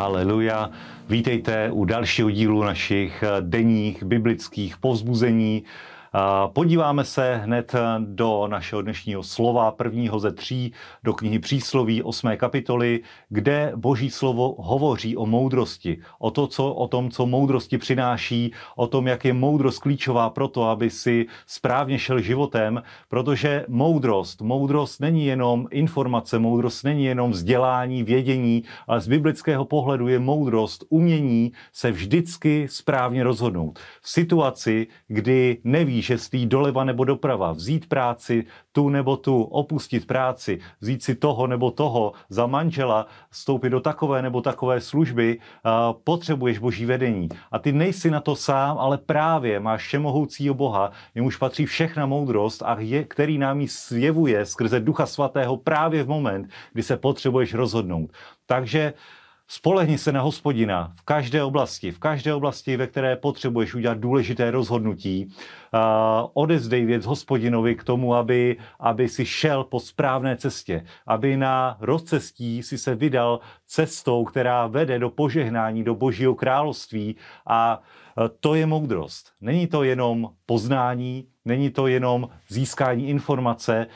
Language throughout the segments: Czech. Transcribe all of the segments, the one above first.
Haleluja. Vítejte u dalšího dílu našich denních biblických povzbuzení. Podíváme se hned do našeho dnešního slova, prvního ze tří, do knihy Přísloví 8. kapitoly, kde Boží slovo hovoří o moudrosti, o, to, co, o tom, co moudrosti přináší, o tom, jak je moudrost klíčová pro to, aby si správně šel životem, protože moudrost, moudrost není jenom informace, moudrost není jenom vzdělání, vědění, ale z biblického pohledu je moudrost umění se vždycky správně rozhodnout. V situaci, kdy jestli doleva nebo doprava, vzít práci tu nebo tu, opustit práci, vzít si toho nebo toho za manžela, vstoupit do takové nebo takové služby, potřebuješ boží vedení. A ty nejsi na to sám, ale právě máš všemohoucího Boha, jemuž patří všechna moudrost a je, který nám ji zjevuje skrze Ducha Svatého právě v moment, kdy se potřebuješ rozhodnout. Takže Spolehni se na hospodina v každé oblasti, v každé oblasti, ve které potřebuješ udělat důležité rozhodnutí. Odezdej věc hospodinovi k tomu, aby, aby si šel po správné cestě, aby na rozcestí si se vydal cestou, která vede do požehnání, do božího království a to je moudrost. Není to jenom poznání, není to jenom získání informace,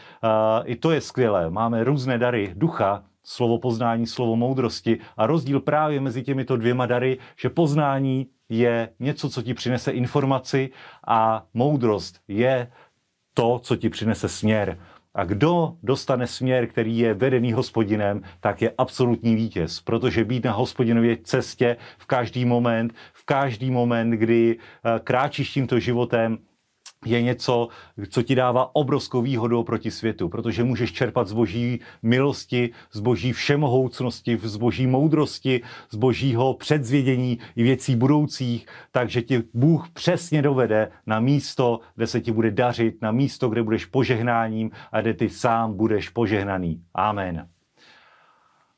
i to je skvělé. Máme různé dary ducha, slovo poznání, slovo moudrosti. A rozdíl právě mezi těmito dvěma dary, že poznání je něco, co ti přinese informaci a moudrost je to, co ti přinese směr. A kdo dostane směr, který je vedený hospodinem, tak je absolutní vítěz, protože být na hospodinově cestě v každý moment, v každý moment, kdy eh, kráčíš tímto životem, je něco, co ti dává obrovskou výhodu proti světu, protože můžeš čerpat z boží milosti, z boží všemohoucnosti, z boží moudrosti, z božího předzvědění i věcí budoucích, takže ti Bůh přesně dovede na místo, kde se ti bude dařit, na místo, kde budeš požehnáním a kde ty sám budeš požehnaný. Amen.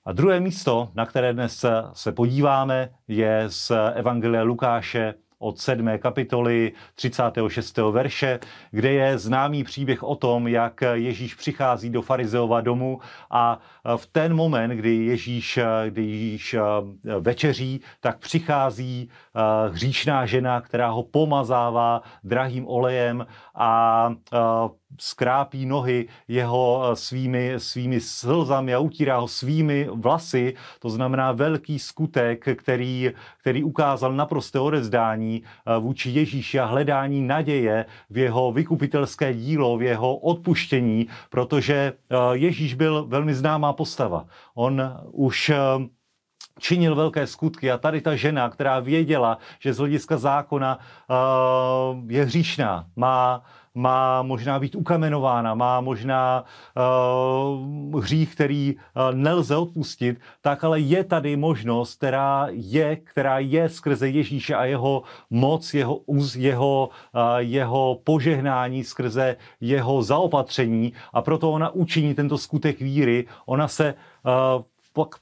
A druhé místo, na které dnes se podíváme, je z Evangelia Lukáše, od 7. kapitoly 36. verše, kde je známý příběh o tom, jak Ježíš přichází do farizeova domu a v ten moment, kdy Ježíš, kdy Ježíš večeří, tak přichází hříšná žena, která ho pomazává drahým olejem a skrápí nohy jeho eh, svými, svými slzami a utírá ho svými vlasy. To znamená velký skutek, který, který ukázal naprosté odezdání eh, vůči Ježíši a hledání naděje v jeho vykupitelské dílo, v jeho odpuštění, protože eh, Ježíš byl velmi známá postava. On už činil velké skutky a tady ta žena, která věděla, že z hlediska zákona je hříšná, má má možná být ukamenována, má možná uh, hřích, který uh, nelze odpustit, tak ale je tady možnost, která je, která je skrze Ježíše a jeho moc, jeho, jeho, uh, jeho požehnání, skrze jeho zaopatření. A proto ona učiní tento skutek víry, ona se uh,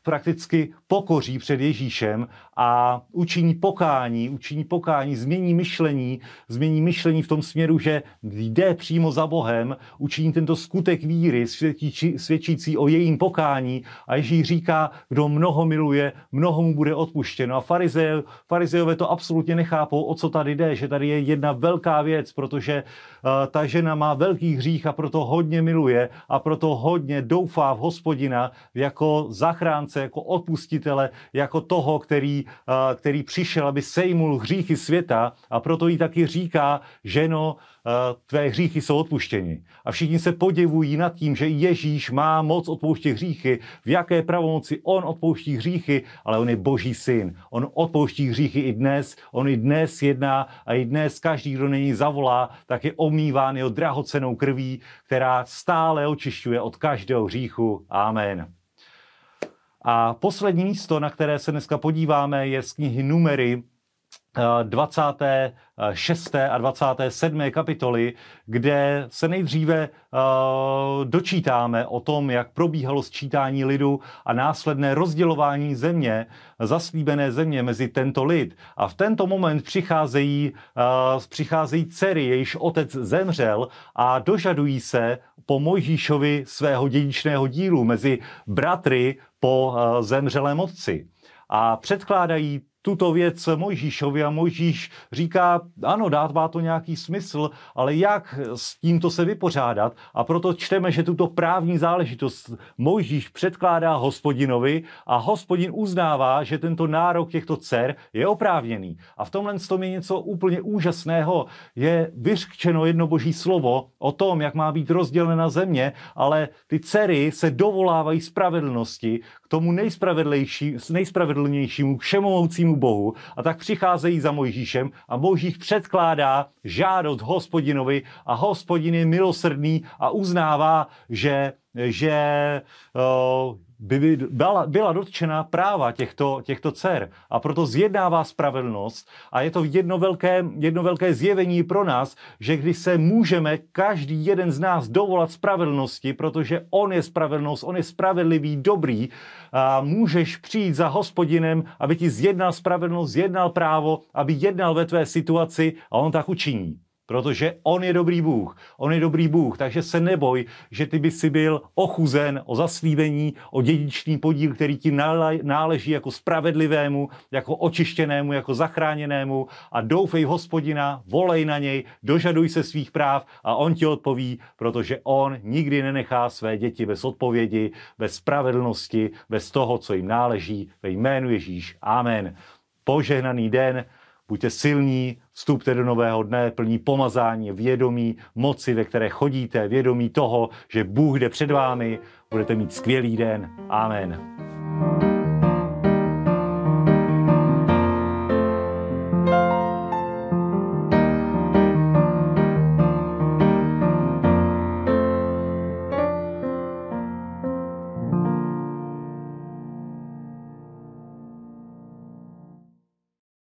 prakticky pokoří před Ježíšem a učiní pokání, učiní pokání, změní myšlení, změní myšlení v tom směru, že jde přímo za Bohem, učiní tento skutek víry, svědčí, svědčící o jejím pokání a Ježíš říká, kdo mnoho miluje, mnoho mu bude odpuštěno. A farizeje, farizejové to absolutně nechápou, o co tady jde, že tady je jedna velká věc, protože uh, ta žena má velký hřích a proto hodně miluje a proto hodně doufá v hospodina jako zachránce, jako odpustitele, jako toho, který který přišel, aby sejmul hříchy světa a proto jí taky říká, ženo, tvé hříchy jsou odpuštěny. A všichni se podivují nad tím, že Ježíš má moc odpouštět hříchy, v jaké pravomoci on odpouští hříchy, ale on je boží syn. On odpouští hříchy i dnes, on i dnes jedná a i dnes každý, kdo není zavolá, tak je omýván jeho drahocenou krví, která stále očišťuje od každého hříchu. Amen. A poslední místo, na které se dneska podíváme, je z knihy Numery 26. a 27. kapitoly, kde se nejdříve uh, dočítáme o tom, jak probíhalo sčítání lidu a následné rozdělování země, zaslíbené země mezi tento lid. A v tento moment přicházejí, uh, přicházejí dcery, jejíž otec zemřel a dožadují se po Mojžíšovi svého dědičného dílu mezi bratry po zemřelém otci. a předkládají tuto věc Mojžíšovi a Mojžíš říká, ano, dává to nějaký smysl, ale jak s tímto se vypořádat? A proto čteme, že tuto právní záležitost Mojžíš předkládá hospodinovi a hospodin uznává, že tento nárok těchto dcer je oprávněný. A v tomhle tom je něco úplně úžasného. Je vyřkčeno jedno boží slovo o tom, jak má být rozdělena země, ale ty dcery se dovolávají spravedlnosti k tomu nejspravedlnějšímu, všemohoucímu Bohu a tak přicházejí za Mojžíšem a Mojžíš předkládá žádost hospodinovi a hospodin je milosrdný a uznává, že, že uh, by byla, byla dotčena práva těchto, těchto dcer. A proto zjednává spravedlnost a je to jedno velké, jedno velké zjevení pro nás, že když se můžeme každý jeden z nás dovolat spravedlnosti, protože on je spravedlnost, on je spravedlivý, dobrý, a můžeš přijít za hospodinem, aby ti zjednal spravedlnost, zjednal právo, aby jednal ve tvé situaci a on tak učiní. Protože on je dobrý Bůh. On je dobrý Bůh, takže se neboj, že ty by si byl ochuzen o zaslíbení, o dědičný podíl, který ti náleží jako spravedlivému, jako očištěnému, jako zachráněnému a doufej hospodina, volej na něj, dožaduj se svých práv a on ti odpoví, protože on nikdy nenechá své děti bez odpovědi, bez spravedlnosti, bez toho, co jim náleží. Ve jménu Ježíš. Amen. Požehnaný den. Buďte silní, vstupte do nového dne, plní pomazání, vědomí moci, ve které chodíte, vědomí toho, že Bůh jde před vámi, budete mít skvělý den. Amen.